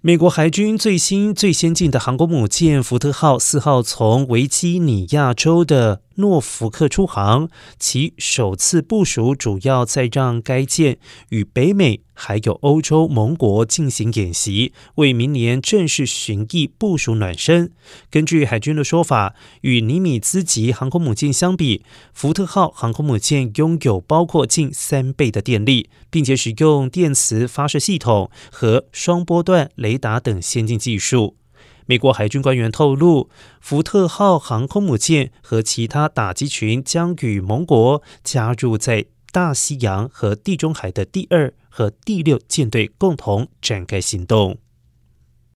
美国海军最新最先进的航空母舰“福特号”四号从维基尼亚州的。诺福克出航，其首次部署主要在让该舰与北美还有欧洲盟国进行演习，为明年正式巡弋部署暖身。根据海军的说法，与尼米兹级航空母舰相比，福特号航空母舰拥有包括近三倍的电力，并且使用电磁发射系统和双波段雷达等先进技术。美国海军官员透露，福特号航空母舰和其他打击群将与盟国加入在大西洋和地中海的第二和第六舰队，共同展开行动。